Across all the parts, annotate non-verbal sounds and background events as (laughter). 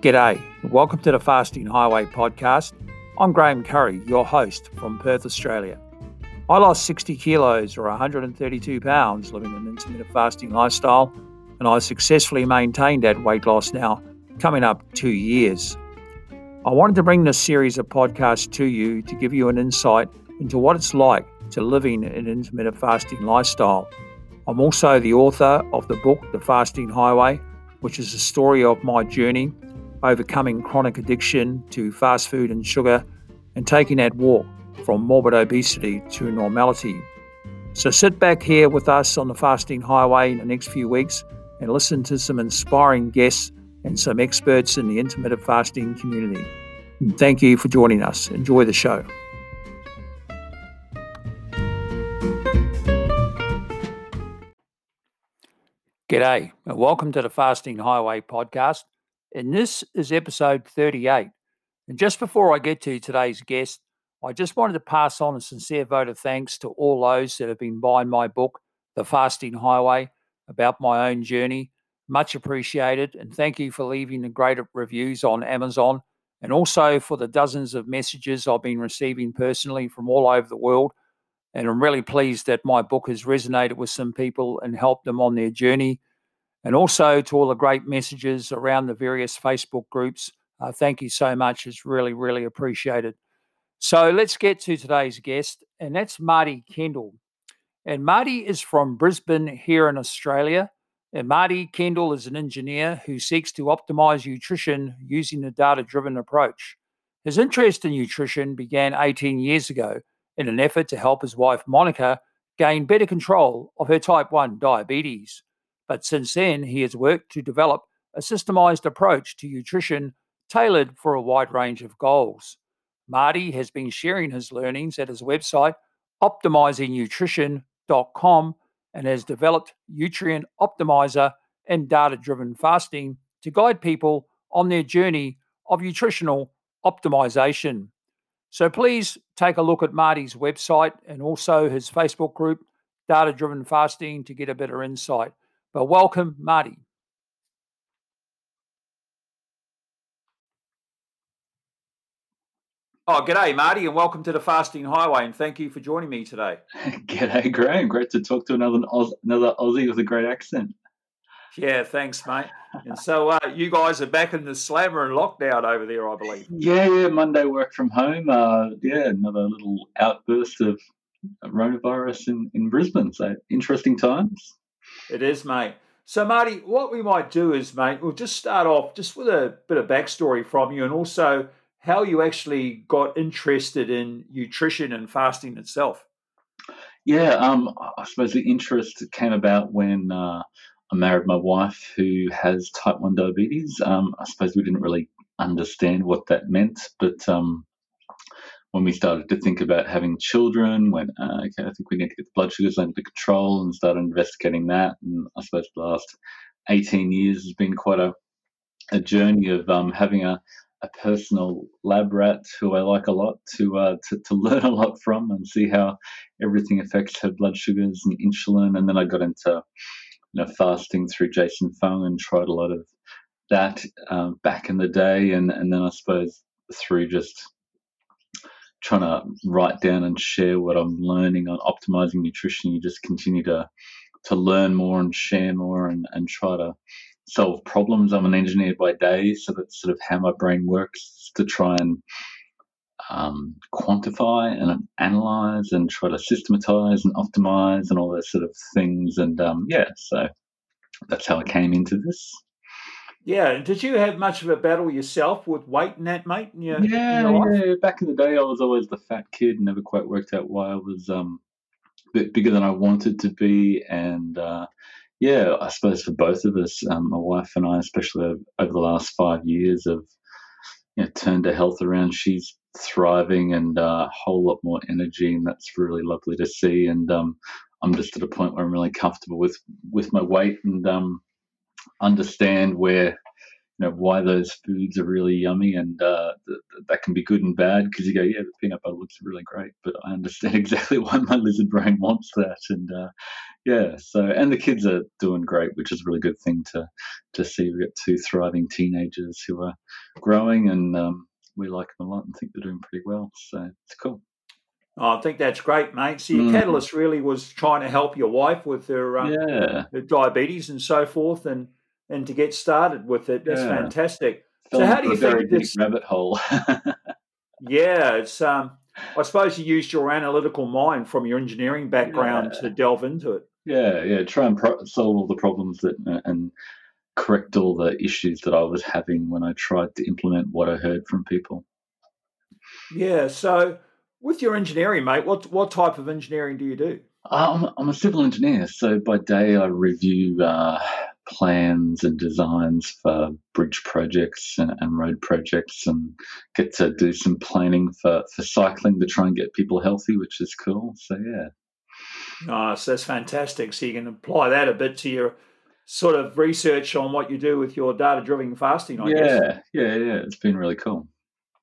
G'day, welcome to the Fasting Highway podcast. I'm Graeme Currie, your host from Perth, Australia. I lost 60 kilos or 132 pounds living an intermittent fasting lifestyle, and I successfully maintained that weight loss now, coming up two years. I wanted to bring this series of podcasts to you to give you an insight into what it's like to living an intermittent fasting lifestyle. I'm also the author of the book, The Fasting Highway, which is the story of my journey overcoming chronic addiction to fast food and sugar and taking that walk from morbid obesity to normality. So sit back here with us on the Fasting Highway in the next few weeks and listen to some inspiring guests and some experts in the intermittent fasting community. And thank you for joining us. Enjoy the show. G'day, and welcome to the Fasting Highway podcast. And this is episode 38. And just before I get to today's guest, I just wanted to pass on a sincere vote of thanks to all those that have been buying my book, The Fasting Highway, about my own journey. Much appreciated. And thank you for leaving the great reviews on Amazon and also for the dozens of messages I've been receiving personally from all over the world and I'm really pleased that my book has resonated with some people and helped them on their journey. And also to all the great messages around the various Facebook groups. Uh, thank you so much. It's really, really appreciated. So let's get to today's guest, and that's Marty Kendall. And Marty is from Brisbane here in Australia. And Marty Kendall is an engineer who seeks to optimize nutrition using a data driven approach. His interest in nutrition began 18 years ago in an effort to help his wife Monica gain better control of her type 1 diabetes. But since then, he has worked to develop a systemized approach to nutrition tailored for a wide range of goals. Marty has been sharing his learnings at his website, optimizingnutrition.com, and has developed Nutrient Optimizer and data driven fasting to guide people on their journey of nutritional optimization. So please take a look at Marty's website and also his Facebook group, Data Driven Fasting, to get a better insight. But welcome, Marty. Oh, g'day, Marty, and welcome to the Fasting Highway, and thank you for joining me today. (laughs) g'day, Graeme. Great to talk to another Oz, another Aussie with a great accent. Yeah, thanks, mate. And so uh, you guys are back in the slammer and lockdown over there, I believe. Yeah, yeah. Monday work from home. Uh, yeah, another little outburst of coronavirus in, in Brisbane. So interesting times. It is, mate. So, Marty, what we might do is, mate, we'll just start off just with a bit of backstory from you and also how you actually got interested in nutrition and fasting itself. Yeah, um, I suppose the interest came about when uh, I married my wife who has type 1 diabetes. Um, I suppose we didn't really understand what that meant, but um, when we started to think about having children, when uh, okay, I think we need to get the blood sugars under control and started investigating that. And I suppose the last 18 years has been quite a, a journey of um, having a, a personal lab rat who I like a lot to, uh, to to (laughs) learn a lot from and see how everything affects her blood sugars and insulin. And then I got into you know, fasting through Jason Fung and tried a lot of that um, back in the day, and and then I suppose through just trying to write down and share what I'm learning on optimizing nutrition, you just continue to to learn more and share more and, and try to solve problems. I'm an engineer by day, so that's sort of how my brain works to try and um, quantify and analyze and try to systematize and optimize and all those sort of things. And um, yeah, so that's how I came into this. Yeah, did you have much of a battle yourself with weight and that, mate? In your, yeah, in yeah. Back in the day, I was always the fat kid. Never quite worked out why I was um, a bit bigger than I wanted to be, and uh, yeah, I suppose for both of us, um, my wife and I, especially over the last five years, have you know, turned her health around. She's thriving and uh, a whole lot more energy, and that's really lovely to see. And um, I'm just at a point where I'm really comfortable with with my weight and um, understand where you know why those foods are really yummy and uh, th- that can be good and bad because you go yeah the peanut butter looks really great but i understand (laughs) exactly why my lizard brain wants that and uh, yeah so and the kids are doing great which is a really good thing to to see. We've got two thriving teenagers who are growing and um, we like them a lot and think they're doing pretty well so it's cool I think that's great, mate. So your mm. catalyst really was trying to help your wife with her, um, yeah. her diabetes and so forth, and and to get started with it. That's yeah. fantastic. So how do you think this rabbit hole? (laughs) yeah, it's. Um, I suppose you used your analytical mind from your engineering background yeah. to delve into it. Yeah, yeah. Try and pro- solve all the problems that uh, and correct all the issues that I was having when I tried to implement what I heard from people. Yeah. So with your engineering, mate, what what type of engineering do you do? I'm, I'm a civil engineer, so by day I review uh, plans and designs for bridge projects and, and, road projects, and get to do some planning for, for cycling to try and get people healthy, which is cool. So yeah, nice. That's fantastic. So you can apply that a bit to your sort of research on what you do with your data-driven fasting. I yeah, guess. yeah, yeah. It's been really cool.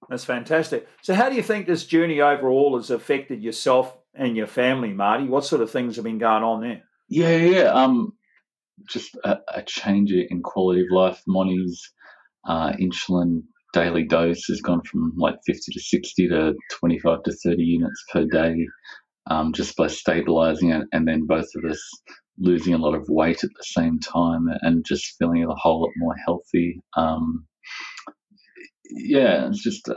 That's fantastic. So, how do you think this journey overall has affected yourself and your family, Marty? What sort of things have been going on there? Yeah, yeah. Um, just a, a change in quality of life. Moni's uh, insulin daily dose has gone from like 50 to 60 to 25 to 30 units per day um, just by stabilizing it. And then both of us losing a lot of weight at the same time and just feeling a whole lot more healthy. Um, yeah, it's just uh,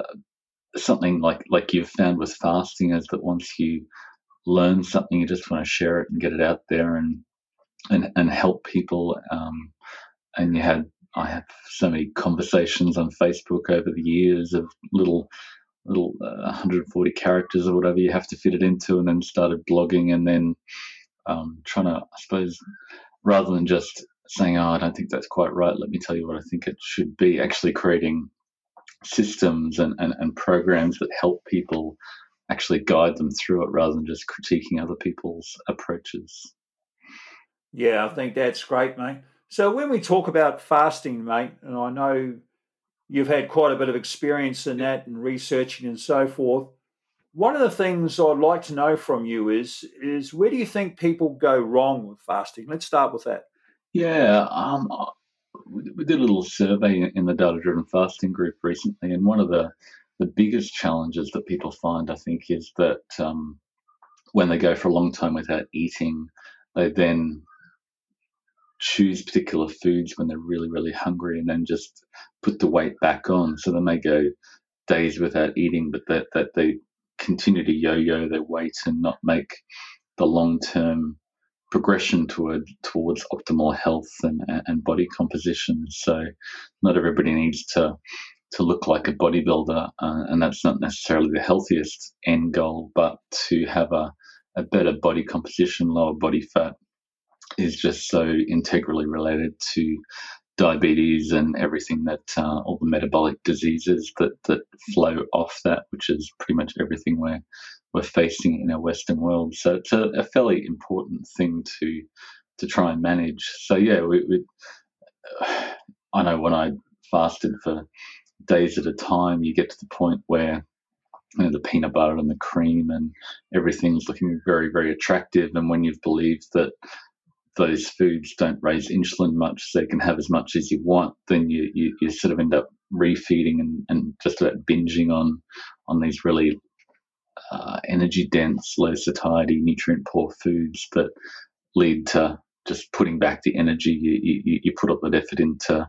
something like like you've found with fasting is that once you learn something, you just want to share it and get it out there and and and help people. Um, and you had I have so many conversations on Facebook over the years of little little uh, 140 characters or whatever you have to fit it into, and then started blogging, and then um, trying to I suppose rather than just saying, "Oh, I don't think that's quite right," let me tell you what I think it should be. Actually, creating systems and, and, and programs that help people actually guide them through it rather than just critiquing other people's approaches. Yeah, I think that's great, mate. So when we talk about fasting, mate, and I know you've had quite a bit of experience in that and researching and so forth. One of the things I'd like to know from you is is where do you think people go wrong with fasting? Let's start with that. Yeah, um, we did a little survey in the data driven fasting group recently, and one of the the biggest challenges that people find, I think, is that um, when they go for a long time without eating, they then choose particular foods when they're really, really hungry, and then just put the weight back on. So they may go days without eating, but that that they continue to yo-yo their weight and not make the long-term progression toward towards optimal health and, and body composition. So not everybody needs to to look like a bodybuilder, uh, and that's not necessarily the healthiest end goal, but to have a, a better body composition, lower body fat is just so integrally related to diabetes and everything that uh, all the metabolic diseases that that flow off that, which is pretty much everything we're we're facing in our Western world. So it's a, a fairly important thing to to try and manage. So yeah, we, we (sighs) I know when I fasted for days at a time, you get to the point where you know, the peanut butter and the cream and everything's looking very, very attractive. And when you've believed that those foods don't raise insulin much, so you can have as much as you want, then you, you, you sort of end up refeeding and, and just about binging on on these really uh, energy dense, low satiety, nutrient poor foods that lead to just putting back the energy you, you, you put up that effort into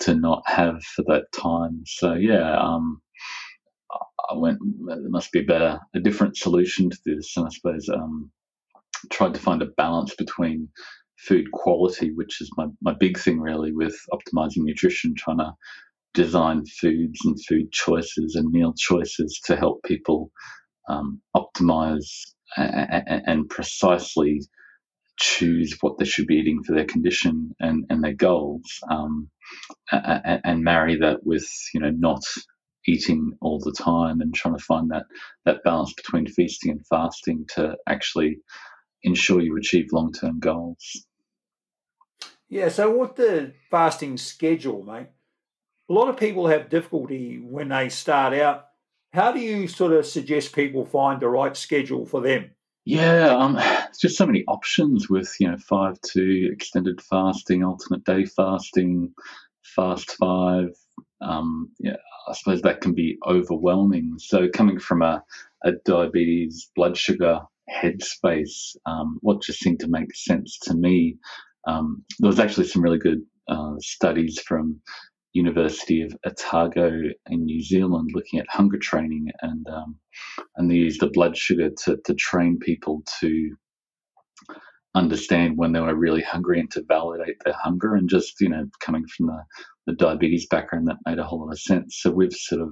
to not have for that time. So yeah, um, I went. There must be a better, a different solution to this, and I suppose um, tried to find a balance between food quality, which is my, my big thing really with optimizing nutrition, trying to design foods and food choices and meal choices to help people um, optimize and, and, precisely choose what they should be eating for their condition and, and their goals, um, and, and, marry that with you know not eating all the time and trying to find that that balance between feasting and fasting to actually ensure you achieve long term goals. Yeah. So, what the fasting schedule, mate? a lot of people have difficulty when they start out. How do you sort of suggest people find the right schedule for them? Yeah, um, there's (sighs) just so many options with you know five two extended fasting, alternate day fasting, fast five. Um, yeah, I suppose that can be overwhelming. So coming from a, a diabetes blood sugar headspace, um, what just seemed to make sense to me. Um, there was actually some really good uh, studies from University of Otago in New Zealand looking at hunger training and um, and they used the blood sugar to, to train people to understand when they were really hungry and to validate their hunger and just you know coming from the, the diabetes background that made a whole lot of sense so we've sort of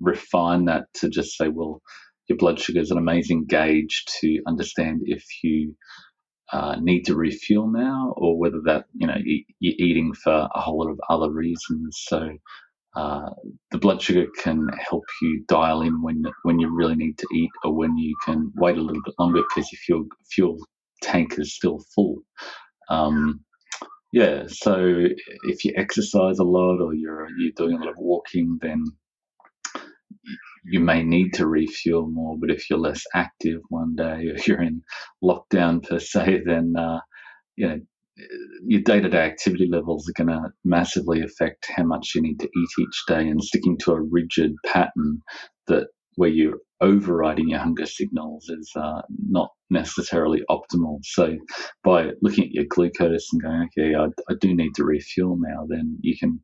refined that to just say well your blood sugar is an amazing gauge to understand if you uh, need to refuel now, or whether that you know you're eating for a whole lot of other reasons. So uh, the blood sugar can help you dial in when when you really need to eat, or when you can wait a little bit longer because if your fuel tank is still full. Um, yeah, so if you exercise a lot or you're you're doing a lot of walking, then you may need to refuel more, but if you're less active one day or (laughs) you're in lockdown per se, then uh, you know your day-to-day activity levels are going to massively affect how much you need to eat each day and sticking to a rigid pattern that where you're overriding your hunger signals is uh, not necessarily optimal. So by looking at your glucose and going, okay, I, I do need to refuel now, then you can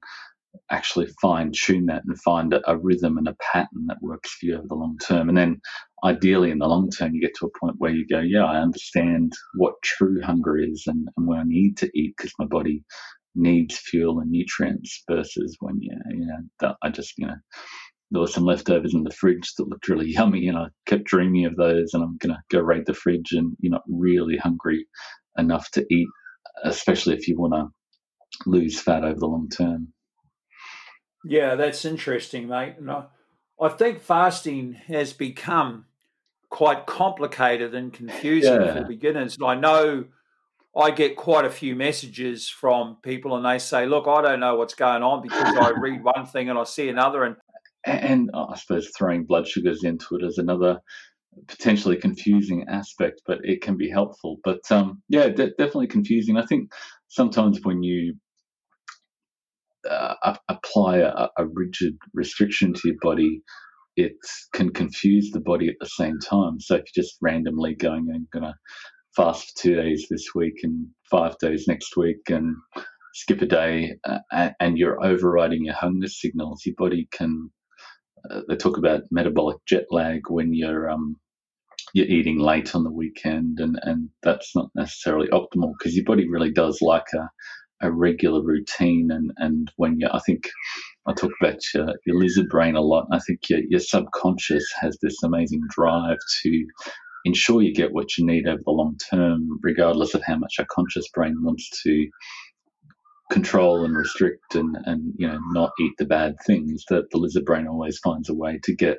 actually fine tune that and find a, a, rhythm and a pattern that works for you over the long term. And then ideally in the long term, you get to a point where you go, yeah, I understand what true hunger is and, and when I need to eat because my body needs fuel and nutrients versus when you, you know, I just, you know, there were some leftovers in the fridge that looked really (laughs) yummy and I kept dreaming of those and I'm going to go raid the fridge and you're not really hungry enough to eat, especially if you want to lose fat over the long term. Yeah, that's interesting, mate. And I, I think fasting has become quite complicated and confusing yeah. for beginners. And I know I get quite a few messages from people, and they say, "Look, I don't know what's going on because I (laughs) read one thing and I see another." And and I suppose throwing blood sugars into it is another potentially confusing aspect, but it can be helpful. But um, yeah, de- definitely confusing. I think sometimes when you uh, apply a, a, rigid restriction to your body, it can confuse the body at the same time. So if you're just randomly going, I'm going to fast for two days this week and five days next week and skip a day, uh, and you're overriding your hunger signals, your body can. Uh, they talk about metabolic jet lag when you're um, you're eating late on the weekend, and, and that's not necessarily optimal because your body really does like a a regular routine and and when you I think I talk about your, your lizard brain a lot. I think your, your subconscious has this amazing drive to ensure you get what you need over the long term, regardless of how much our conscious brain wants to control and restrict and, and you know not eat the bad things. That the lizard brain always finds a way to get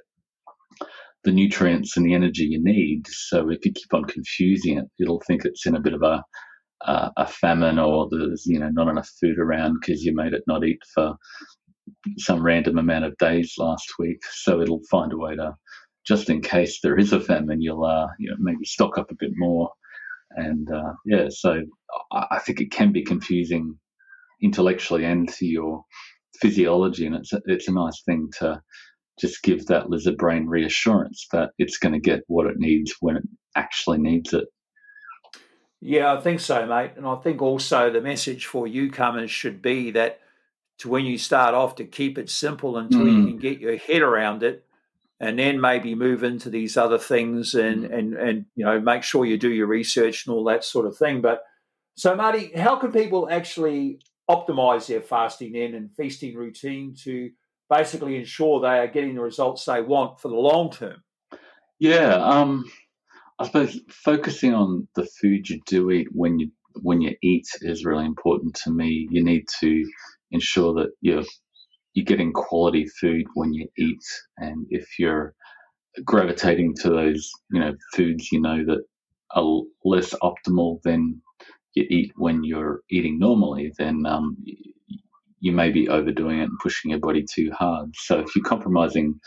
the nutrients and the energy you need. So if you keep on confusing it, it'll think it's in a bit of a uh, a famine or there's you know not enough food around because you made it not eat for some random amount of days last week. So it'll find a way to, just in case there is a famine, you'll uh, you know maybe stock up a bit more. And uh, yeah, so I think it can be confusing intellectually and to your physiology, and it's a, it's a nice thing to just give that lizard brain reassurance that it's going to get what it needs when it actually needs it. Yeah, I think so, mate. And I think also the message for newcomers should be that to when you start off to keep it simple until mm. you can get your head around it and then maybe move into these other things and mm. and and you know make sure you do your research and all that sort of thing. But so Marty, how can people actually optimize their fasting in and feasting routine to basically ensure they are getting the results they want for the long term? Yeah, um, I suppose focusing on the food you do eat when you when you eat is really important to me. You need to ensure that you're you're getting quality food when you eat, and if you're gravitating to those you know foods you know that are less optimal than you eat when you're eating normally, then um, you may be overdoing it and pushing your body too hard. So if you're compromising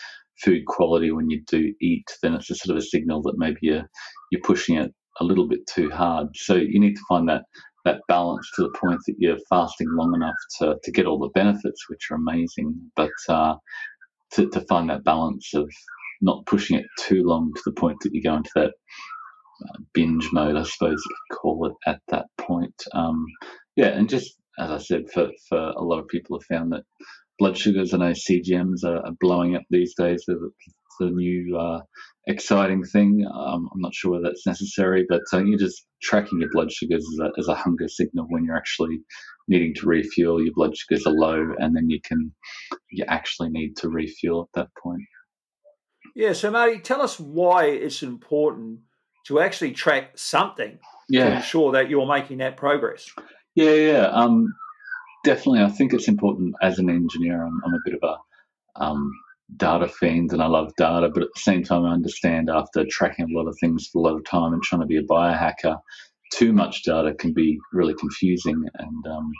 food quality when you do eat, then it's a sort of a signal that maybe you're you're pushing it a little bit too hard. So you need to find that that balance to the point that you're fasting long enough to, to get all the benefits, which are amazing, but uh, to, to find that balance of not pushing it too long to the point that you go into that uh, binge mode, I suppose you could call it at that point. Um, yeah, and just as I said, for, for a lot of people have found that blood sugars, and CGMs are, are blowing up these days. They're the new uh, exciting thing. Um, I'm not sure whether that's necessary, but uh, you're just tracking your blood sugars as a, as a, hunger signal when you're actually needing to refuel. Your blood sugars are low, and then you can you actually need to refuel at that point. Yeah. So, Marty, tell us why it's important to actually track something yeah. to ensure that you're making that progress. Yeah, yeah. Um, definitely. I think it's important as an engineer. I'm, I'm a bit of a um, data fiend and I love data, but at the same time, I understand after tracking a lot of things for a lot of time and trying to be a biohacker, too much data can be really confusing. And um,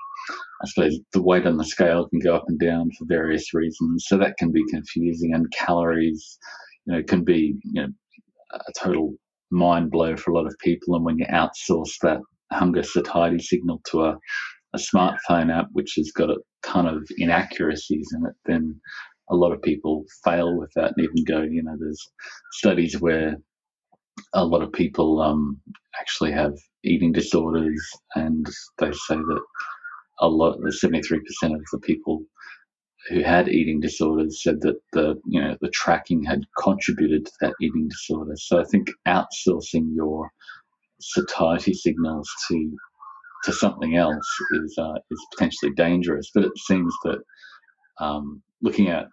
I suppose the weight on the scale can go up and down for various reasons. So that can be confusing. And calories, you know, can be, you know, a total mind blow for a lot of people. And when you outsource that hunger satiety signal to a, a smartphone app, which has got a ton of inaccuracies in it, then a lot of people fail with that and even go, you know, there's studies where a lot of people um, actually have eating disorders, and they say that a lot, 73% of the people who had eating disorders said that the you know the tracking had contributed to that eating disorder. So I think outsourcing your satiety signals to to something else is uh, is potentially dangerous. But it seems that um, looking at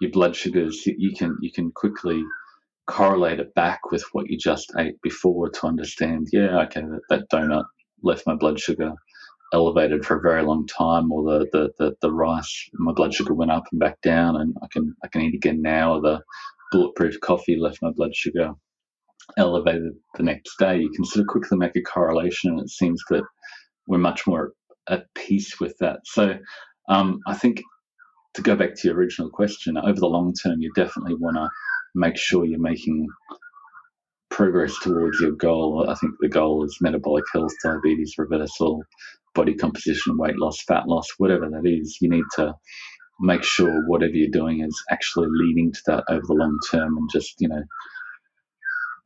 your blood sugars, you can you can quickly correlate it back with what you just ate before to understand. Yeah, okay, that, that donut left my blood sugar elevated for a very long time, or the, the, the, the rice, my blood sugar went up and back down, and I can I can eat again now, or the bulletproof coffee left my blood sugar elevated the next day. You can sort of quickly make a correlation, and it seems that we're much more at peace with that. So um, I think to go back to your original question, over the long term, you definitely want to make sure you're making progress towards your goal. I think the goal is metabolic health, diabetes reversal, body composition, weight loss, fat loss, whatever that is. You need to make sure whatever you're doing is actually leading to that over the long term and just, you know,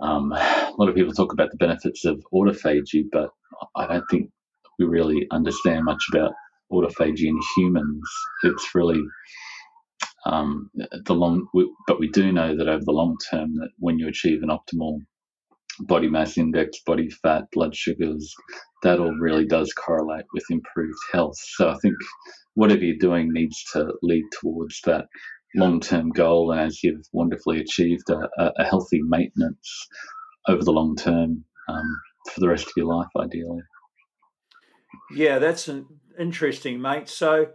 um, (sighs) a lot of people talk about the benefits of autophagy, but I don't think we really understand much about autophagy in humans. It's really um, the long, but we do know that over the long term, that when you achieve an optimal body mass index, body fat, blood sugars, that all really does correlate with improved health. So I think whatever you're doing needs to lead towards that long-term goal, and as you've wonderfully achieved, a, a healthy maintenance over the long term um, for the rest of your life, ideally. Yeah, that's an interesting, mate. So,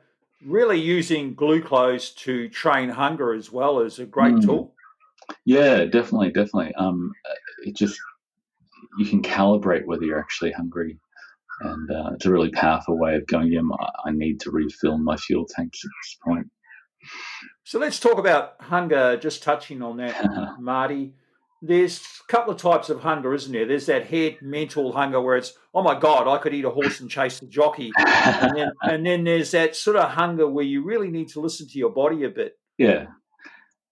really using glucose to train hunger as well is a great mm. tool. Yeah, definitely, definitely. Um, it just you can calibrate whether you're actually hungry, and uh, it's a really powerful way of going. Yeah, I need to refill my fuel tanks at this point. So let's talk about hunger. Just touching on that, (laughs) Marty there's a couple of types of hunger, isn't there? There's that head mental hunger where it's, oh my God, I could eat a horse and chase the jockey. and, then, (laughs) and then there's that sort of hunger where you really need to listen to your body a bit. Yeah.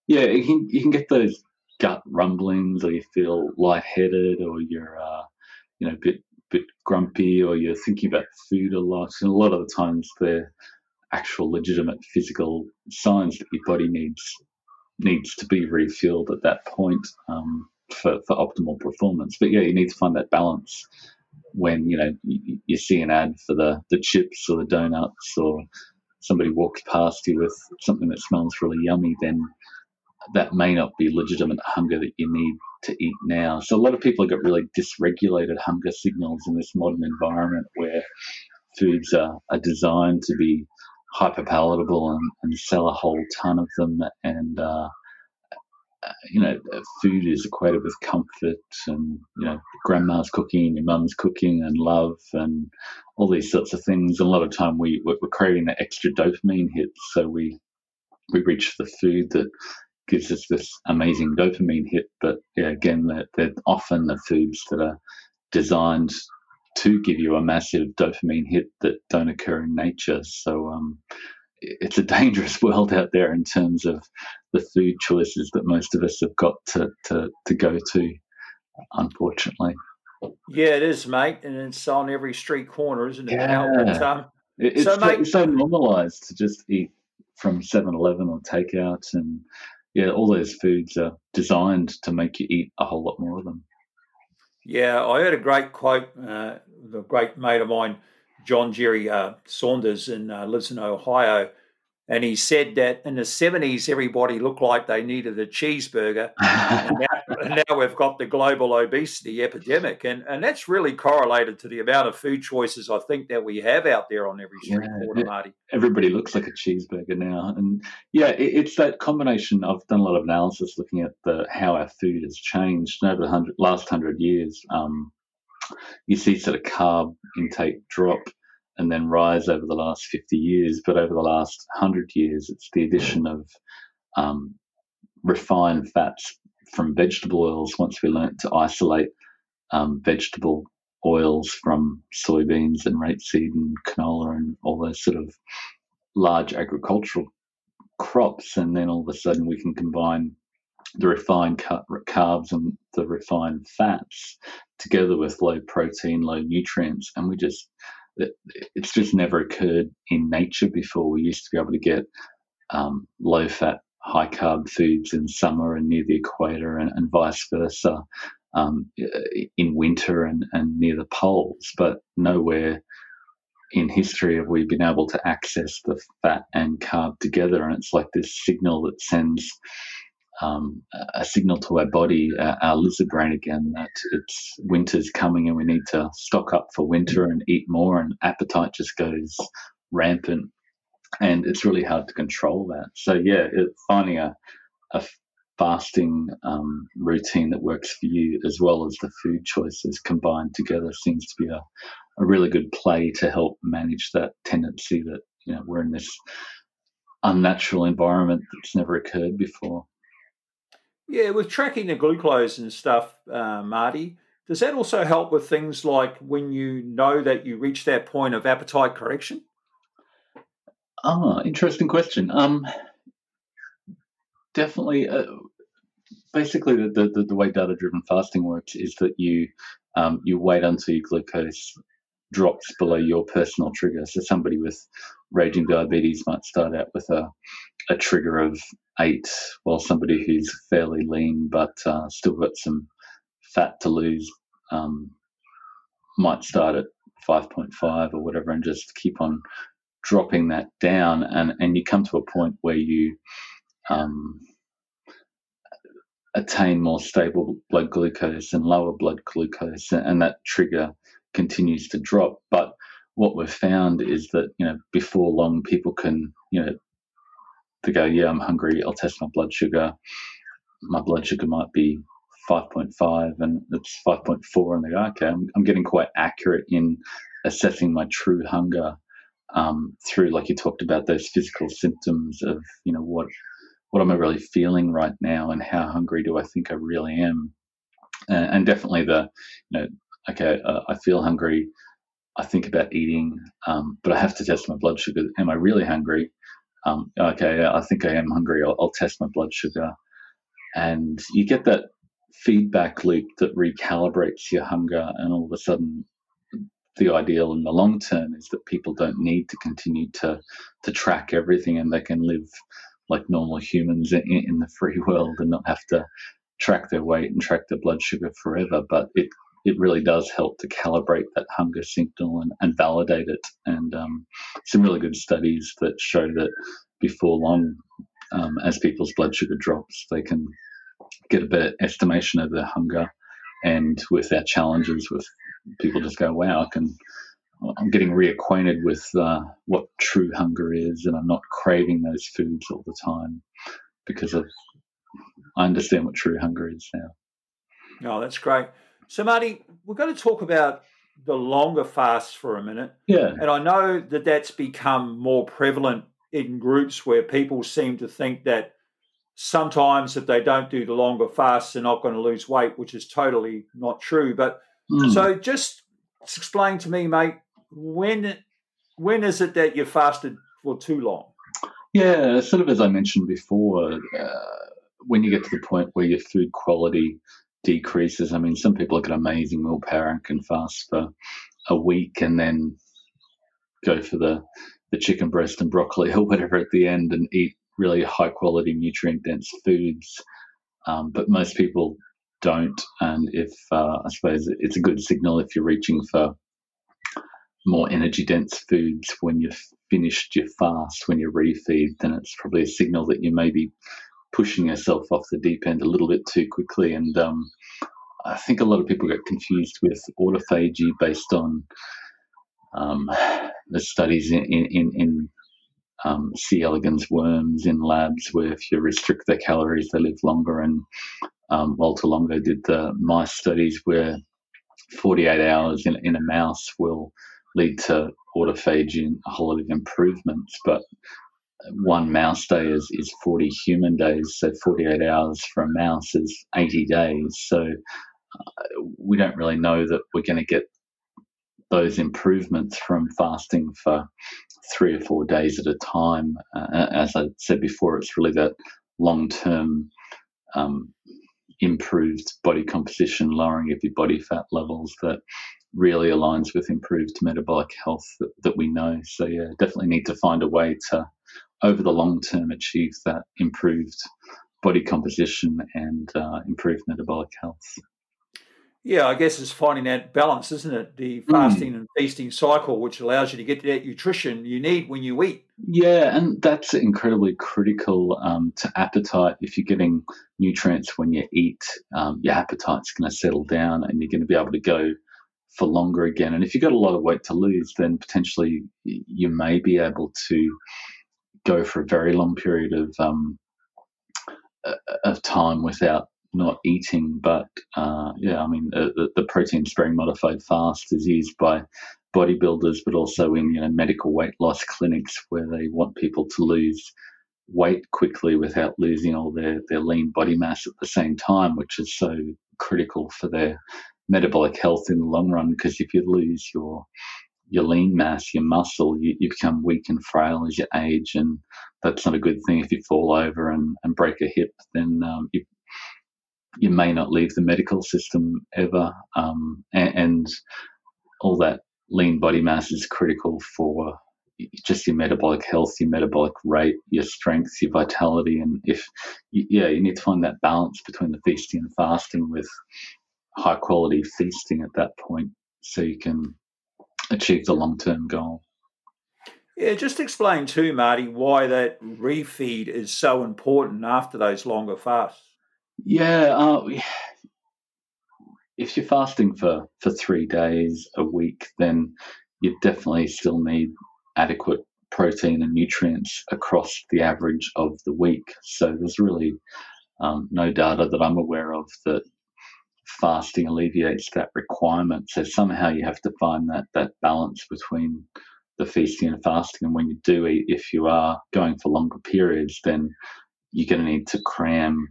Yeah, you can, you can get those gut rumblings or you feel lightheaded or you're, uh, you know, a bit, bit grumpy or you're thinking about food a lot. And a lot of the times they're actual legitimate physical signs that your body needs needs to be refueled at that point um, for, for optimal performance. But yeah, you need to find that balance when you know you, you, see an ad for the the chips or the donuts or somebody walks past you with something that smells really yummy, then that may not be legitimate hunger that you need to eat now. So a lot of people have got really dysregulated hunger signals in this modern environment where foods are, are designed to be hyper palatable and, and sell a whole ton of them. And uh, you know, food is equated with comfort and, you know, grandma's cooking, your mum's cooking and love and all these sorts of things. And a lot of time we, we're craving that extra dopamine hit. So we, we reach for the food that gives us this amazing dopamine hit. But yeah, again, they're, they're often the foods that are designed to give you a massive dopamine hit that don't occur in nature. So um, it's a (laughs) dangerous world out there in terms of the food choices that most of us have got to, to, to go to, unfortunately. Yeah, it is, mate, and it's on every street corner, isn't it? Yeah. Um, it's, so, mate, it's so normalised to just eat from 7-Eleven or takeout, and yeah, all those foods are designed to make you eat a whole lot more of them. Yeah, I heard a great quote. Uh, the great mate of mine John Jerry uh, Saunders and uh, lives in Ohio. And he said that in the 70s, everybody looked like they needed a cheeseburger. (laughs) and, now, and, now, we've got the global obesity epidemic. And, and that's really correlated to the amount of food choices I think that we have out there on every street yeah, corner, Marty. Everybody looks like a cheeseburger now. And yeah, it, it's that combination. I've done a lot of analysis looking at the how our food has changed over the hundred, last hundred years. Um, you see sort of carb intake drop and then rise over the last 50 years. But over the last 100 years, it's the addition of um, refined fats from vegetable oils once we learnt to isolate um, vegetable oils from soybeans and rapeseed and canola and all those sort of large agricultural crops. And then all of a sudden we can combine the refined carbs and the refined fats together with low protein, low nutrients. And we just it's just never occurred in nature before. We used to be able to get um, low fat, high carb foods in summer and near the equator, and, and vice versa um, in winter and, and near the poles. But nowhere in history have we been able to access the fat and carb together. And it's like this signal that sends um, a signal to our body, our, our lizard brain again, that it's winter's coming and we need to stock up for winter and eat more, and appetite just goes rampant. And it's really hard to control that. So, yeah, it, finding a, a fasting um, routine that works for you as well as the food choices combined together seems to be a, a really good play to help manage that tendency that you know we're in this unnatural environment that's never occurred before. Yeah, with tracking the glucose and stuff, uh, Marty, does that also help with things like when you know that you reach that point of appetite correction? Ah, interesting question. Um, definitely. Uh, basically, the, the, the way data driven fasting works is that you um, you wait until your glucose drops below your personal trigger. So somebody with raging diabetes might start out with a, a trigger of eight, while somebody who's fairly lean but uh, still got some fat to lose um, might start at 5.5 or whatever and just keep on dropping that down. And, and you come to a point where you um, attain more stable blood glucose and lower blood glucose, and that trigger continues to drop. But what we've found is that you know before long people can you know they go, yeah, I'm hungry. I'll test my blood sugar. My blood sugar might be 5.5 and it's 5.4. And they go, okay, I'm, I'm getting quite accurate in assessing my true hunger um, through, like you talked about, those physical symptoms of, you know, what what am I really feeling right now and how hungry do I think I really am? And, and definitely the, you know, okay, uh, I feel hungry. I think about eating, um, but I have to test my blood sugar. Am I really hungry? um, okay, I think I am hungry. I'll, I'll test my blood sugar. And you get that feedback loop that recalibrates your hunger, and all of a sudden, the ideal in the long term is that people don't need to continue to to track everything, and they can live like normal humans in, in the free (laughs) world and not have to track their weight and track their blood sugar forever. But it it really does help to calibrate that hunger signal and, and validate it. And um, some really good studies that show that before long, um, as people's blood sugar drops, they can get a better estimation of their hunger. And with our challenges, with people just go, wow, I can. I'm getting reacquainted with uh, what true hunger is, and I'm not craving those foods all the time because of I understand what true hunger is now. Oh, that's great. So, Marty, we're going to talk about the longer fasts for a minute. Yeah. And I know that that's become more prevalent in groups where people seem to think that sometimes if they don't do the longer fasts, they're not going to lose weight, which is totally not true. But mm. so just explain to me, mate, when when is it that you fasted for too long? Yeah, sort of as I mentioned before, uh, when you get to the point where your food quality decreases. I mean, some people have got amazing willpower and can fast for a week and then go for the the chicken breast and broccoli (laughs) or whatever at the end and eat really high quality nutrient dense foods. Um, but most people don't, and if uh, I suppose it's a good signal if you're reaching for more energy dense foods when you've finished your fast, when you refeed, then it's probably a signal that you may be pushing yourself off the deep end a little bit too quickly. And um, I think a lot of people get confused with autophagy based on um, the studies in, in, in um, C. elegans worms in labs where if you restrict their calories, they live longer. And um, Walter Longo did the mice studies where 48 hours in, in a mouse will lead to autophagy and a whole lot of improvements. But one mouse day is, is 40 human days. So 48 hours for a mouse is 80 days. So uh, we don't really know that we're going to get those improvements from fasting for three or four days at a time. Uh, as I said before, it's really that long term um, improved body composition, lowering of your body fat levels that really aligns with improved metabolic health that, that we know. So, yeah, definitely need to find a way to over the long term achieve that improved body composition and uh, improved metabolic health. Yeah, I guess it's finding that balance, isn't it? The hmm. fasting mm. and feasting cycle, which allows you to get that nutrition you need when you eat. Yeah, and that's incredibly critical um, to appetite. If you're getting nutrients when you eat, um, your appetite's going to settle down and you're going to be able to go for longer again. And if you've got a lot of weight to lose, then potentially you may be able to go for a very long period of um, of time without not eating. But uh, yeah, I mean, the, the protein sparing modified fast is used by bodybuilders, but also in you know medical weight loss clinics where they want people to lose weight quickly without losing all their, their lean body mass at the same time, which is so critical for their metabolic health in the long run. Because if you lose your your lean mass, your muscle, you, you become weak and frail as you age, and that's not a good thing. If you fall over and, and break a hip, then um, you you may not leave the medical system ever, um, and, and, all that lean body mass is critical for just your metabolic health, your metabolic rate, your strength, your vitality, and if yeah, you need to find that balance between the feasting and fasting with high quality feasting at that point, so you can achieve the long term goal. Yeah, just explain too, Marty, why that refeed is so important after those longer fasts. Yeah, uh, if you're fasting for, for three days a week, then you definitely still need adequate protein and nutrients across the average of the week. So there's really um, no data that I'm aware of that fasting alleviates that requirement. So somehow you have to find that that balance between the feasting and fasting. And when you do eat, if you are going for longer periods, then you're going to need to cram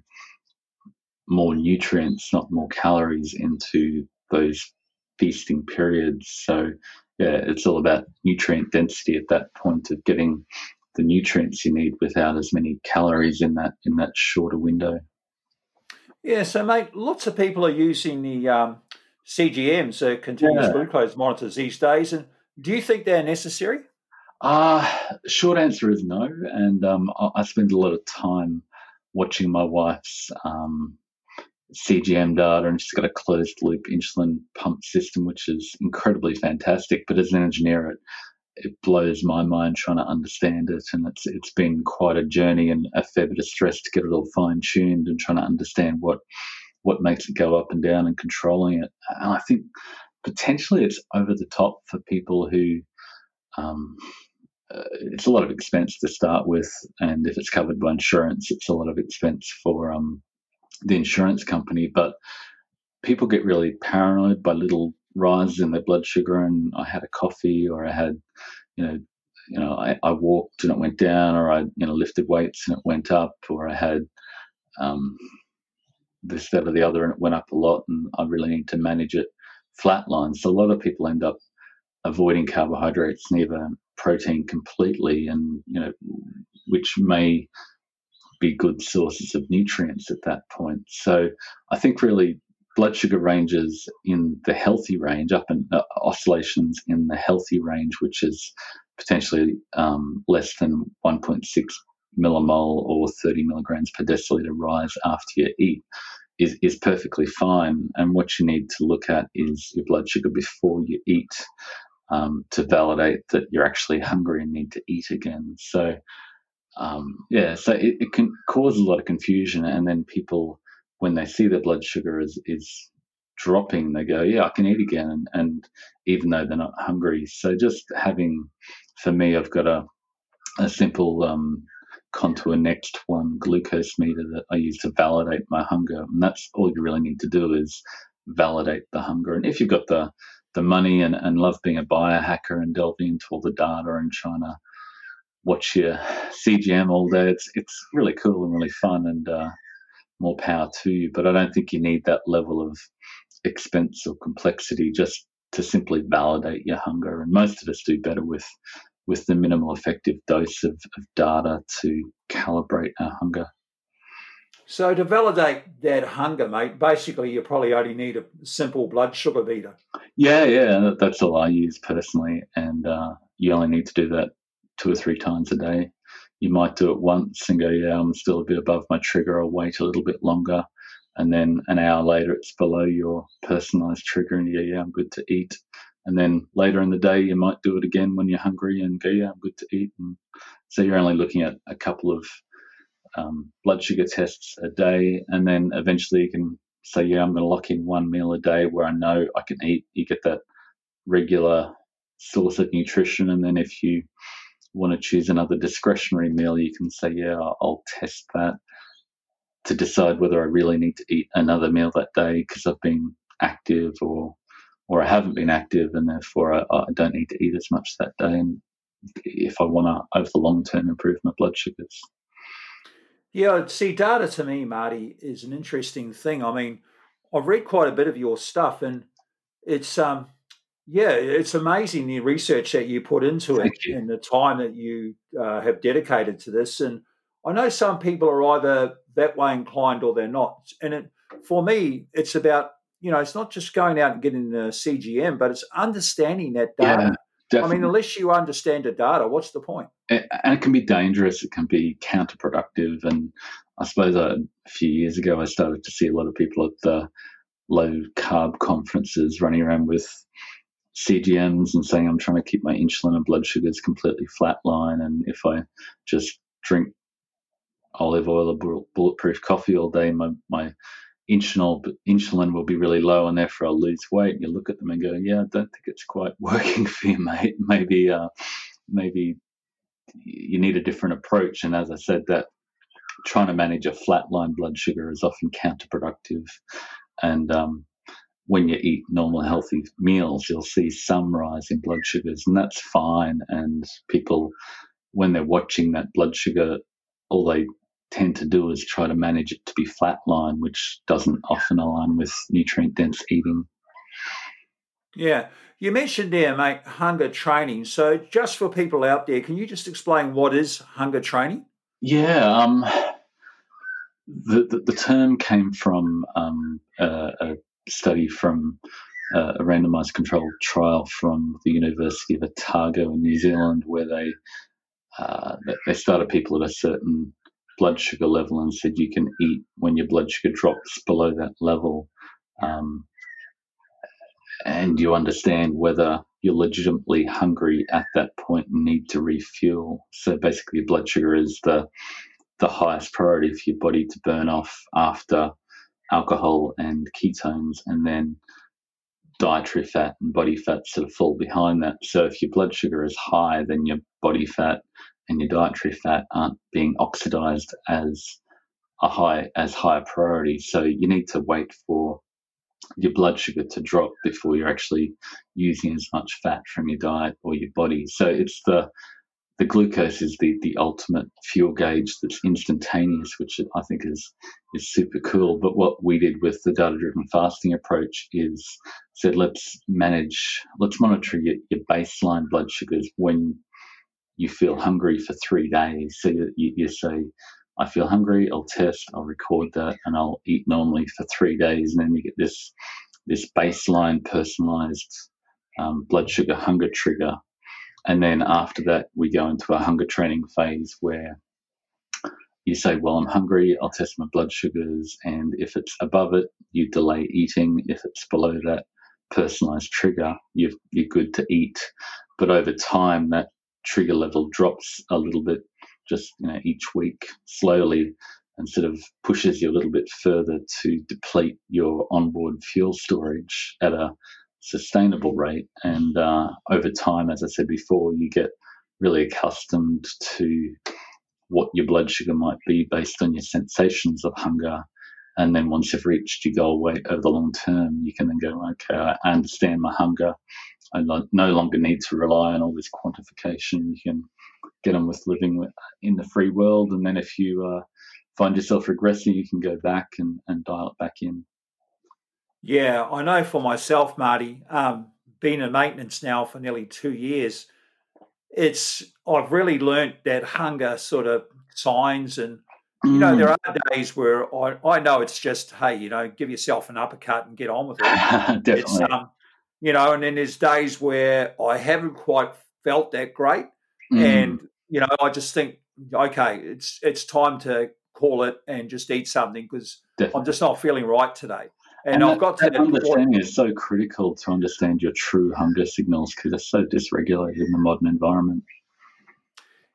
more nutrients, not more calories, into those feasting periods. So yeah, it's all about nutrient density at that point of getting the nutrients you need without as many calories in that in that shorter window. Yeah, so mate, lots of people are using the um, CGMs, so continuous yeah. glucose monitors these days. And do you think they're necessary? Uh, short answer is no. And um, I, spend a lot of time watching my wife's um, CGM data, and she's got a closed loop insulin pump system, which is incredibly fantastic. But as an engineer, it it blows my mind trying to understand it, and it's it's been quite a journey and a fair bit of stress to get it all fine tuned and trying to understand what what makes it go up and down and controlling it. And I think potentially it's over the top for people who. Um, uh, it's a lot of expense to start with, and if it's covered by insurance, it's a lot of expense for um, the insurance company, but people get really paranoid by little rises in their blood sugar. And I had a coffee, or I had, you know, you know, I, I walked and it went down, or I, you know, lifted weights and it went up, or I had um, this, that, or the other, and it went up a lot, and I really need to manage it flatline. So a lot of people end up avoiding carbohydrates and protein completely, and you know, which may be good sources of nutrients at that point. So I think really blood sugar ranges in the healthy range, up in uh, oscillations in the healthy range, which is potentially um, less than 1.6 millimole or 30 milligrams per deciliter rise after you eat, is, is perfectly fine. And what you need to look at is your blood sugar before you eat um, to validate that you're actually hungry and need to eat again. So, um, yeah, so it, it, can cause a lot of confusion. And then people, when they see their blood sugar is, is dropping, they go, yeah, I can eat again. And, and even though they're not hungry. So just having, for me, I've got a, a simple um, Contour Next one glucose meter that I use to validate my hunger. And that's all you really need to do is validate the hunger. And if you've got the the money and, and love being a biohacker and delving into all the data and trying to watch your CGM all day, it's it's really cool and really fun and uh, more power to you. But I don't think you need that level of expense or complexity just to simply validate your hunger. And most of us do better with with the minimal effective dose of, of data to calibrate our hunger. So to validate that hunger, mate, basically you probably only need a simple blood sugar meter. Yeah, yeah, that's all I use personally, and uh, you only need to do that two or three times a day. You might do it once and go, yeah, I'm still a bit above my trigger. I'll wait a little bit longer, and then an hour later it's below your personalized trigger, and yeah, yeah, I'm good to eat. And then later in the day, you might do it again when you're hungry and go, yeah, I'm good to eat. And so you're only looking at a couple of um, blood sugar tests a day, and then eventually you can say, yeah, I'm going to lock in one meal a day where I know I can eat. You get that regular source of nutrition, and then if you want to choose another discretionary meal, you can say, yeah, I'll test that to decide whether I really need to eat another meal that day because I've been active or or I haven't been active, and therefore I, I don't need to eat as much that day. And if I want to, over the long term, improve my blood sugars. Yeah, see, data to me, Marty, is an interesting thing. I mean, I've read quite a bit of your stuff, and it's um, yeah, it's amazing the research that you put into it and the time that you uh, have dedicated to this. And I know some people are either that way inclined or they're not. And it, for me, it's about you know, it's not just going out and getting the CGM, but it's understanding that data. Yeah. Definitely. I mean, unless you understand the data, what's the point? And it can be dangerous. It can be counterproductive. And I suppose a few years ago, I started to see a lot of people at the low carb conferences running around with CGMs and saying, I'm trying to keep my insulin and blood sugars completely flatline. And if I just drink olive oil or bulletproof coffee all day, my, my insulin will be really low and therefore I'll lose weight. You look at them and go, yeah, I don't think it's quite (laughs) working for you, mate. Maybe uh, maybe you need a different approach. And as I said, that trying to manage a flatline blood sugar is often counterproductive. And um, when you eat normal healthy meals, you'll see some rise in blood sugars, and that's fine. And people, when they're watching that blood sugar, all they tend to do is try to manage it to be flatline, which doesn't often align with nutrient dense eating. Yeah. You mentioned there, mate, hunger training. So, just for people out there, can you just explain what is hunger training? Yeah. Um, the, the, the term came from um, a, a, study from uh, a randomized controlled trial from the University of Otago in New Zealand, where they uh, they started people at a certain blood sugar level and said you can eat when your blood sugar drops below that level. Um, and you understand whether you're legitimately hungry at that point and need to refuel. So basically, blood sugar is the the highest priority for your body to burn off after alcohol and ketones, and then dietary fat and body fat sort of fall behind that. So if your blood sugar is high, then your body fat and your dietary fat aren't being oxidized as a high as high priority. So you need to wait for your blood sugar to drop before you're actually using as much fat from your diet or your body. So it's the the glucose is the, the ultimate fuel gauge that's instantaneous, which I think is is super cool. But what we did with the data driven fasting approach is said let's manage, let's monitor your, your baseline blood sugars when you feel hungry for three days. So you, you, say, I feel hungry, I'll test, I'll record that, and I'll eat normally for three days, and then you get this this baseline personalized um, blood sugar hunger trigger and then after that, we go into a hunger training phase where you say, Well, I'm hungry, I'll test my blood sugars. And if it's above it, you delay eating. If it's below that personalized trigger, you are good to eat. But over time, that trigger level drops a little bit, just you know, each week slowly and sort of pushes you a little bit further to deplete your onboard fuel storage at a sustainable rate. And uh, over time, as I said before, you get really accustomed to what your blood sugar might be based on your sensations of hunger. And then once you've reached your goal weight over the long term, you can then go, okay, I understand my hunger. I no longer need to rely on all this quantification. You can get on with living in the free world. And then if you uh, find yourself regressing, you can go back and, and dial it back in. Yeah, I know for myself, Marty, um, being in maintenance now for nearly two years, it's I've really learnt that hunger sort of signs and you know, there mm. are days where I, I know it's just, hey, you know, give yourself an uppercut and get on with it. (laughs) Definitely. It's, um, you know, and then there's days where I haven't quite felt that great. Mm. And, you know, I just think, okay, it's it's time to call it and just eat something because I'm just not feeling right today. And, and I've that, got to that understanding is so critical to understand your true hunger signals because they're so dysregulated in the modern environment.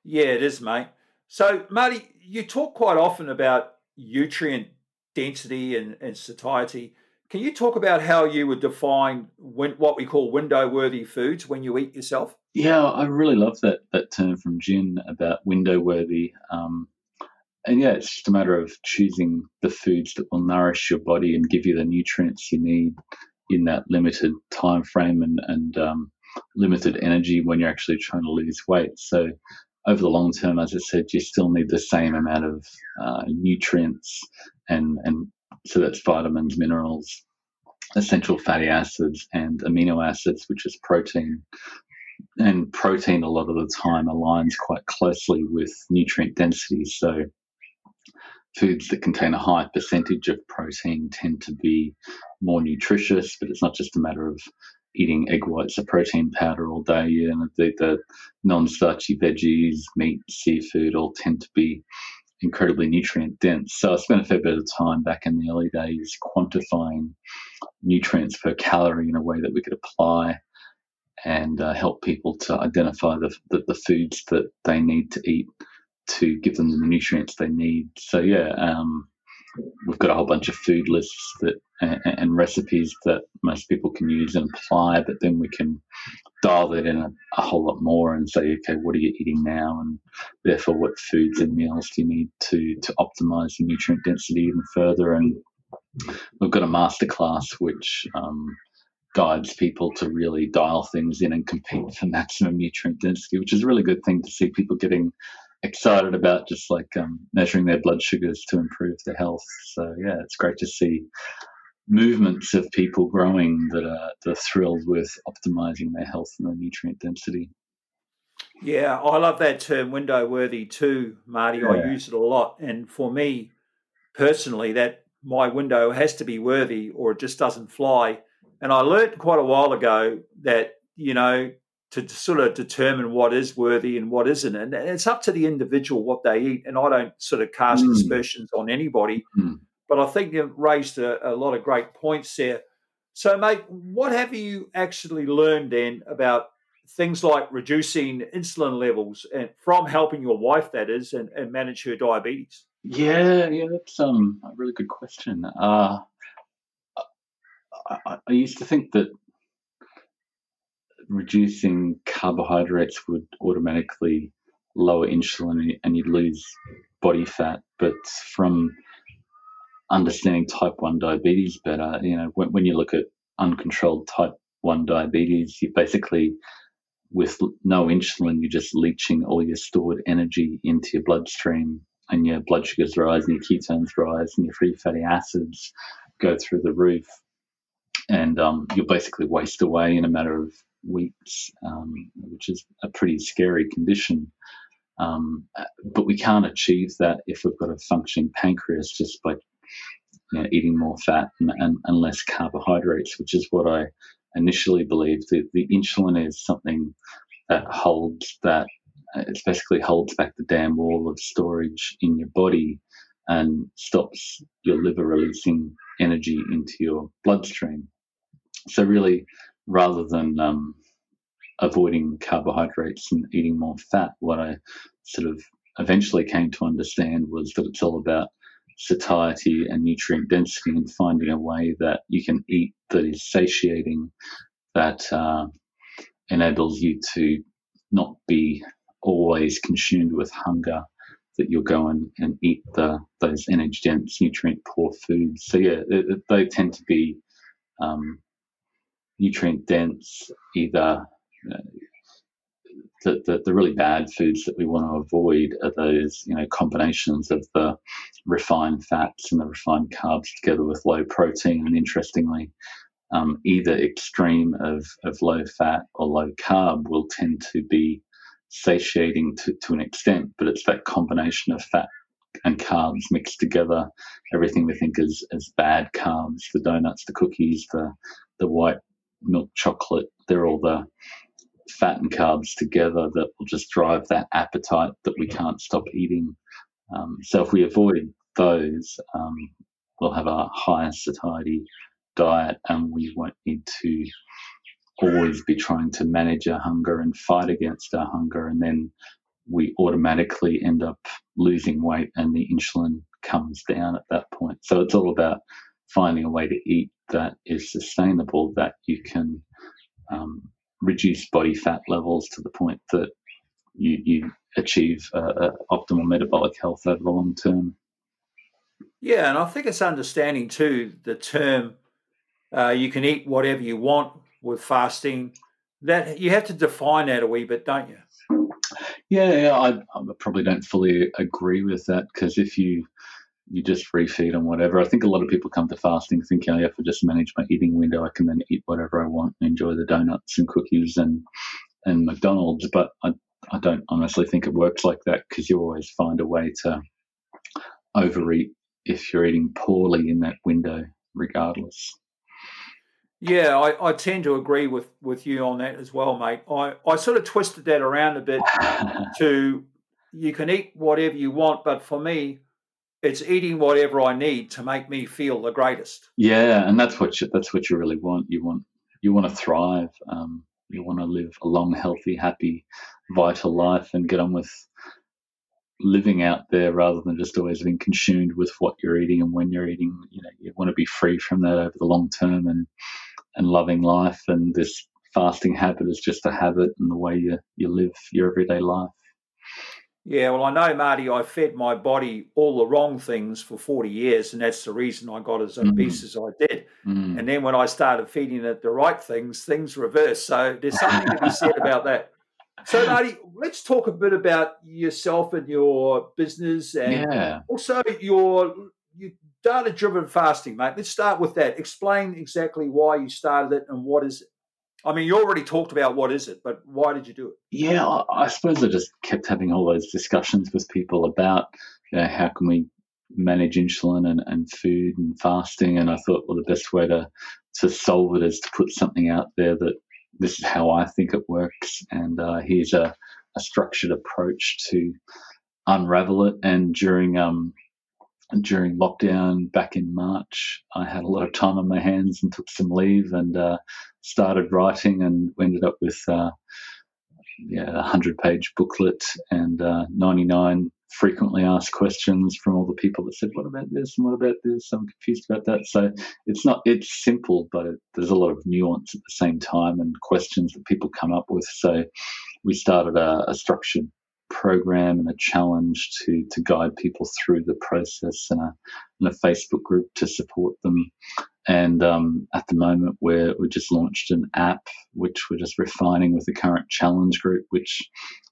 Yeah, it is, mate. So, Marty, you talk quite often about nutrient density and, and satiety. Can you talk about how you would define when, what we call window worthy foods when you eat yourself? Yeah, I really love that that term from Gin about window worthy. Um, and yeah, it's just a matter of choosing the foods that will nourish your body and give you the nutrients you need in that limited time frame and, and um, limited energy when you're actually trying to lose weight. So over the long term, as I said, you still need the same amount of uh, nutrients and and so that's vitamins, minerals, essential fatty acids, and amino acids, which is protein. And protein, a lot of the time, aligns quite closely with nutrient density. So foods that contain a high percentage of protein tend to be more nutritious, but it's not just a matter of eating egg whites or protein powder all day. And the, the non-starchy veggies, meat, seafood all tend to be incredibly nutrient dense. So I spent a fair bit of time back in the early days quantifying nutrients per calorie in a way that we could apply and uh, help people to identify the, the, the foods that they need to eat to give them the nutrients they need. So yeah, um, we've got a whole bunch of food lists that and, and, recipes that most people can use and apply, but then we can dial that in a, a, whole lot more and say, okay, what are you eating now, and therefore what foods and meals do you need to to optimize the nutrient density even further. And we've got a masterclass which um, guides people to really dial things in and compete for maximum nutrient density, which is a really good thing to see people getting excited about just like um, measuring their blood sugars to improve their health. So yeah, it's great to see movements of people growing that are, that are thrilled with optimizing their health and their nutrient density. Yeah, I love that term window worthy too, Marty. Yeah. I use it a lot. And for me personally, that my window has to be worthy or it just doesn't fly. And I learned quite a while ago that, you know, to sort of determine what is worthy and what isn't. And it's up to the individual what they eat. And I don't sort of cast mm. aspersions on anybody, mm. but I think you've raised a, a, lot of great points there. So, mate, what have you actually learned then about things like reducing insulin levels and from helping your wife, that is, and, and manage her diabetes? Yeah, yeah, that's um, a really good question. Uh, I, I used to think that reducing carbohydrates would automatically lower insulin and you'd lose body fat. But from understanding type 1 diabetes better. You know, when, when you look at uncontrolled type 1 diabetes, you basically, with no insulin, you're just leaching all your stored energy into your bloodstream and your blood sugars rise and your ketones rise and your free fatty acids go through the roof. And um, you'll basically waste away in a matter of weeks, um, which is a pretty scary condition. Um, but we can't achieve that if we've got a functioning pancreas just by you know, eating more fat and, and, and, less carbohydrates, which is what I initially believed. The, the insulin is something that holds that, it basically holds back the dam wall of storage in your body and stops your liver releasing energy into your bloodstream. So, really, rather than um, avoiding carbohydrates and eating more fat, what I sort of eventually came to understand was that it's all about satiety and nutrient density and finding a way that you can eat that is satiating, that uh, enables you to not be always consumed with hunger, that you'll go and, and eat the those energy dense, nutrient poor foods. So, yeah, they, they tend to be um, nutrient dense, either uh, the, the, the, really bad foods that we want to avoid are those you know combinations of the refined fats and the refined carbs together with low protein and interestingly um, either extreme of, of low fat or low carb will tend to be satiating to, to an extent but it's that combination of fat and carbs mixed together everything we think is as bad carbs the donuts the cookies the the white milk chocolate they're all the fat and carbs together that will just drive that appetite that we can't stop eating. Um, so if we avoid those, um, we'll have a higher satiety diet and we won't need to always be trying to manage our hunger and fight against our hunger. And then we automatically end up losing weight and the insulin comes down at that point. So it's all about finding a way to eat that is sustainable, that you can um, reduce body fat levels to the point that you, you achieve uh, uh, optimal metabolic health over the long term. Yeah, and I think it's understanding too the term uh, you can eat whatever you want with fasting. That you have to define that a wee bit, don't you? Yeah, yeah I, I probably don't fully agree with that because if you you just refeed on whatever. I think a lot of people come to fasting thinking, oh, yeah, if I just manage my eating window, I can then eat whatever I want and enjoy the donuts and cookies and and McDonald's. But I, I don't honestly think it works like that because you always find a way to overeat if you're eating poorly in that window, regardless. Yeah, I, I tend to agree with, with you on that as well, mate. I, I sort of twisted that around a bit (laughs) to you can eat whatever you want, but for me, it's eating whatever I need to make me feel the greatest. Yeah, and that's what you, that's what you really want. You want you want to thrive. Um, you want to live a long, healthy, happy, vital life, and get on with living out there rather than just always being consumed with what you're eating and when you're eating. You know, you want to be free from that over the long term and and loving life. And this fasting habit is just a habit and the way you you live your everyday life. Yeah, well, I know, Marty, I fed my body all the wrong things for 40 years, and that's the reason I got as obese mm. as I did. Mm. And then when I started feeding it the right things, things reversed. So there's something to be said about that. So, (laughs) Marty, let's talk a bit about yourself and your business and yeah. also your, your data driven fasting, mate. Let's start with that. Explain exactly why you started it and what is it. I mean, you already talked about what is it, but why did you do it? Yeah, I, suppose I just kept having all those discussions with people about you know, how can we manage insulin and, and food and fasting. And I thought, well, the best way to, to solve it is to put something out there that this is how I think it works. And uh, here's a, a structured approach to unravel it. And during um, during lockdown back in March, I had a lot of time on my hands and took some leave and uh, started writing and ended up with uh, yeah, a 100 page booklet and uh, 99 frequently asked questions from all the people that said, What about this? And what about this? I'm confused about that. So it's not, it's simple, but it, there's a lot of nuance at the same time and questions that people come up with. So we started a, a structured program and a challenge to to guide people through the process, and a, and a Facebook group to support them. And um, at the moment, we're we just launched an app which we're just refining with the current challenge group, which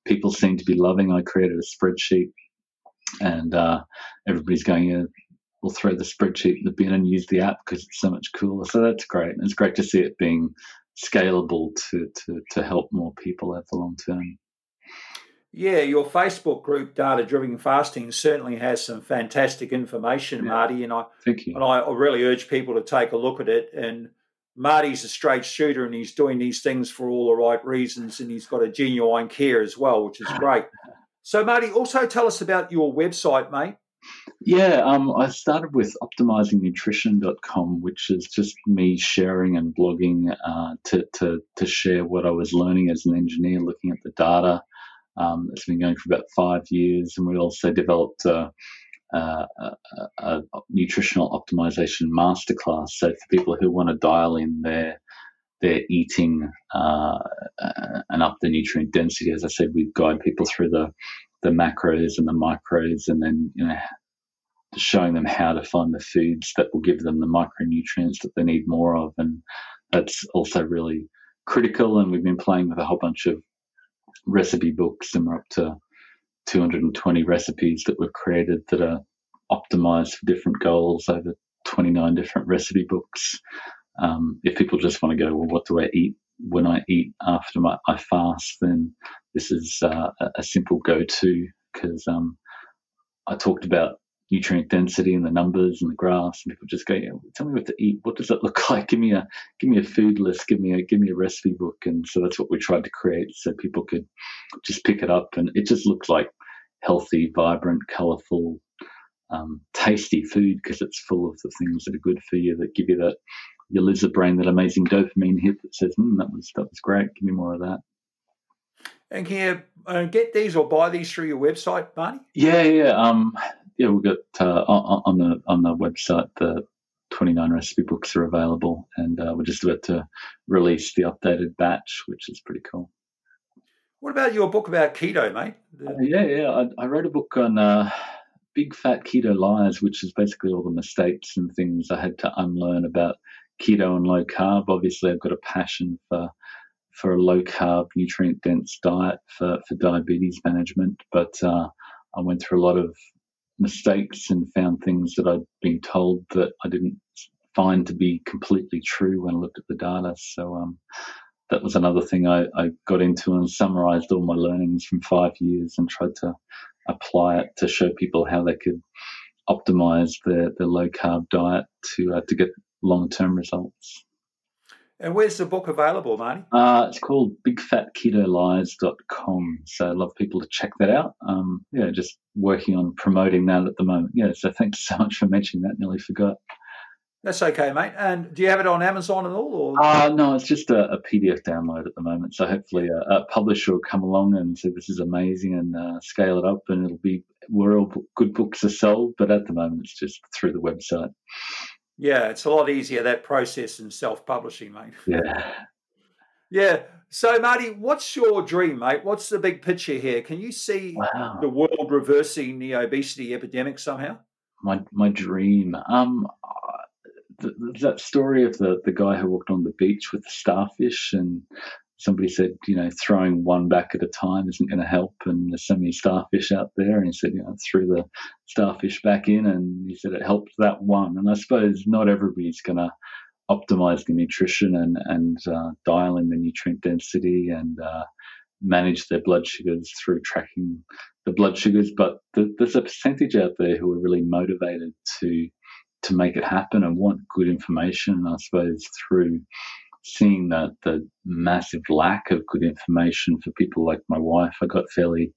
people seem to be loving. I created a spreadsheet, and uh, everybody's going, yeah, we'll throw the spreadsheet in the bin and use the app because it's so much cooler. So that's great. And it's great to see it being scalable to, to, to help more people over the long term. Yeah, your Facebook group, Data Driven Fasting, certainly has some fantastic information, yeah. Marty. And I, Thank you. And I really urge people to take a look at it. And Marty's a straight shooter and he's doing these things for all the right reasons and he's got a genuine care as well, which is great. (laughs) So, Marty, also tell us about your website, mate. Yeah, um, I started with optimizingnutrition.com, which is just me sharing and blogging uh, to, to, to share what I was learning as an engineer, looking at the data. Um, it's been going for about five years, and we also developed a, a, a nutritional optimization masterclass. So for people who want to dial in their their eating uh, and up the nutrient density, as I said, we guide people through the the macros and the micros, and then you know showing them how to find the foods that will give them the micronutrients that they need more of, and that's also really critical. And we've been playing with a whole bunch of recipe books, and we're up to 220 recipes that we've created that are optimized for different goals over 29 different recipe books. Um, if people just want to go, well, what do I eat when I eat after my, I fast? Then this is uh, a simple go-to because um, I talked about nutrient density and the numbers and the graphs, and people just go, yeah, "Tell me what to eat. What does that look (laughs) like? Give me a give me a food list. Give me a give me a recipe book." And so that's what we tried to create, so people could just pick it up, and it just looks like healthy, vibrant, colourful, um, tasty food because it's full of the things that are good for you that give you that your lizard brain that amazing dopamine hit that says, mm, "That was that was great. Give me more of that." And can you uh, get these or buy these through your website, Marty? Yeah, yeah. Um, yeah, we've got uh, on, the on the website the 29 recipe books are available, and uh, we're just about to release the updated batch, which is pretty cool. What about your book about keto, mate? The... Uh, yeah, yeah. I, I, wrote a book on uh, big fat keto lies, which is basically all the mistakes and things I had to unlearn about keto and low carb. Obviously, I've got a passion for for a low carb, nutrient dense diet for, for diabetes management, but uh, I went through a lot of mistakes and found things that I'd been told that I didn't find to be completely true when I looked at the data. So um, that was another thing I, I, got into and summarized all my learnings from five years and tried to apply it to show people how they could optimize their, their low carb diet to uh, to get long term results. And where's the book available, Marty? Uh, it's called bigfatketolies.com. So I'd love people to check that out. Um, yeah, just working on promoting that at the moment. Yeah, so thanks so much for mentioning that. Nearly forgot. That's okay, mate. And do you have it on Amazon at all? Or? Uh, no, it's just a, a PDF download at the moment. So hopefully a, a, publisher will come along and say this is amazing and uh, scale it up and it'll be where all good books are sold. But at the moment, it's just through the website. Yeah, it's a lot easier that process than self-publishing, mate. (laughs) Yeah. Yeah. So, Marty, what's your dream, mate? What's the big picture here? Can you see wow. the world reversing the obesity epidemic somehow? My my dream. Um, th- that story of the the guy who walked on the beach with the starfish and somebody said, you know, throwing one back at a time isn't going to help, and there's so many starfish out there. And he said, you know, threw the starfish back in, and he said it helped that one. And I suppose not everybody's going to optimize the nutrition and and uh, dial in the nutrient density and uh, manage their blood sugars through tracking the blood sugars. But the, there's a percentage out there who are really motivated to to make it happen and want good information. And I suppose through seeing that the massive lack of good information for people like my wife, I got fairly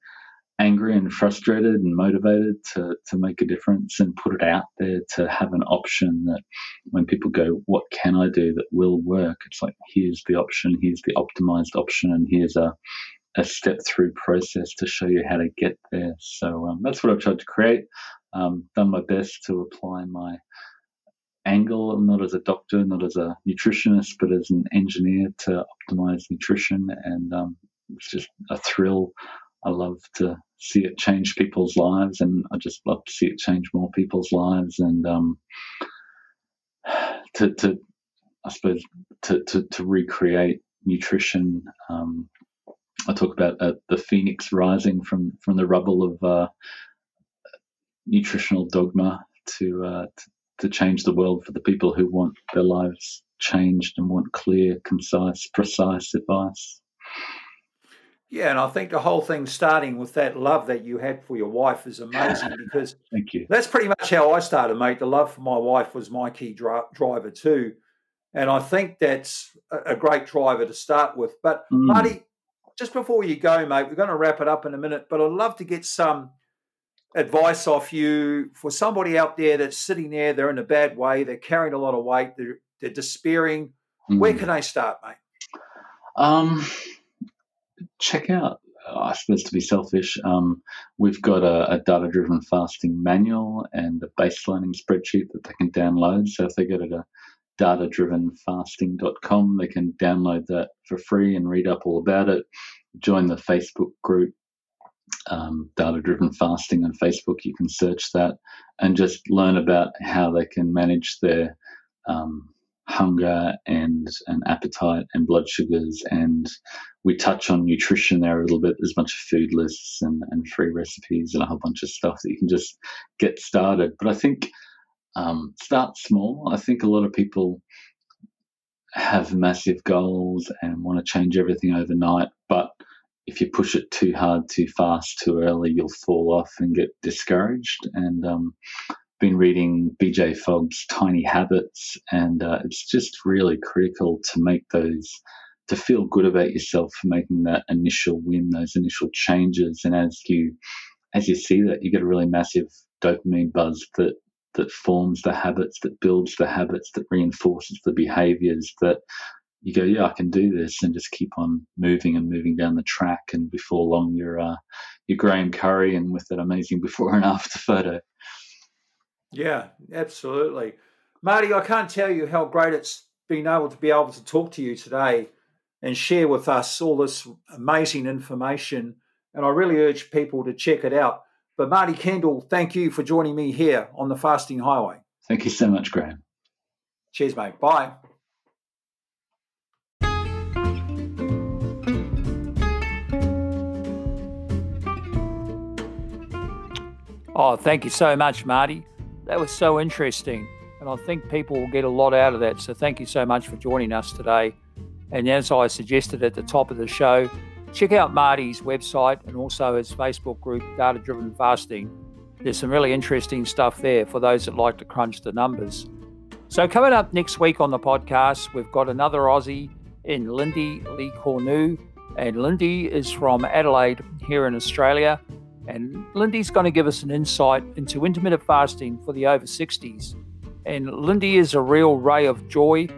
angry and frustrated and motivated to, to make a difference and put it out there to have an option that when people go, What can I do that will work? It's like, here's the option, here's the optimized option, and here's a, a step through process to show you how to get there. So um, that's what I've tried to create. Um, done my best to apply my angle, not as a doctor, not as a nutritionist, but as an engineer to optimize nutrition. And um, it's just a thrill. I love to see it change people's lives, and I just love to see it change more people's lives, and um, to, to I suppose to, to, to recreate nutrition. Um, I talk about uh, the phoenix rising from from the rubble of uh, nutritional dogma to, uh, to to change the world for the people who want their lives changed and want clear, concise, precise advice. Yeah, and I think the whole thing starting with that love that you had for your wife is amazing (laughs) because thank you. That's pretty much how I started, mate. The love for my wife was my key dri- driver too, and I think that's a, a great driver to start with. But mm. Marty, just before you go, mate, we're going to wrap it up in a minute. But I'd love to get some advice off you for somebody out there that's sitting there. They're in a bad way. They're carrying a lot of weight. They're they're despairing. Mm. Where can they start, mate? Um check out, I suppose to be selfish, um, we've got a, a data driven fasting manual and a baselining spreadsheet that they can download. So if they go to datadrivenfasting.com, they can download that for free and read up all about it. Join the Facebook group, um, Data Driven Fasting on Facebook. You can search that and just learn about how they can manage their um, hunger and and appetite and blood sugars. And we touch on nutrition there a little bit. There's a bunch of food lists and, and free recipes and a whole bunch of stuff that you can just get started. But i think um, start small. I think a lot of people have massive goals and want to change everything overnight but if you push it too hard too fast too early you'll fall off and get discouraged. And um, been reading BJ Fogg's Tiny Habits, and uh, it's just really critical to make those, to feel good about yourself for making that initial win, those initial changes, and as you, as you see that, you get a really massive dopamine buzz that that forms the habits, that builds the habits, that reinforces the behaviors that you go, yeah, I can do this, and just keep on moving and moving down the track. And before long, you're uh, you're Graeme Currie, and with that amazing before and after photo. Yeah, absolutely. Marty, I can't tell you how great it's been able to be able to talk to you today and share with us all this amazing information. And I really urge people to check it out. But Marty Kendall, thank you for joining me here on the Fasting Highway. Thank you so much, Graham. Cheers, mate. Bye. Oh, thank you so much, Marty that was so interesting. And I think people will get a lot out of that. So thank you so much for joining us today. And as I suggested at the top of the show, check out Marty's website and also his Facebook group, Data Driven Fasting. There's some really interesting stuff there for those that like to crunch the numbers. So, coming up next week on the podcast, we've got another Aussie in Lindy Lee Cornu. And Lindy is from Adelaide here in Australia. And Lindy's going to give us an insight into intermittent fasting for the over 60s. And Lindy is a real ray of joy,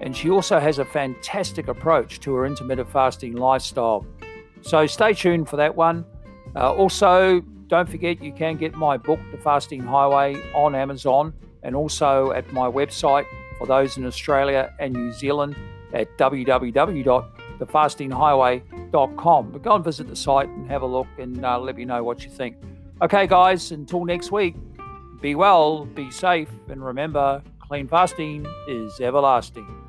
and she also has a fantastic approach to her intermittent fasting lifestyle. So stay tuned for that one. Uh, also, don't forget you can get my book, The Fasting Highway, on Amazon and also at my website for those in Australia and New Zealand at www thefastinghighway.com. But go and visit the site and have a look and uh, let me know what you think. Okay, guys, until next week, be well, be safe, and remember clean fasting is everlasting.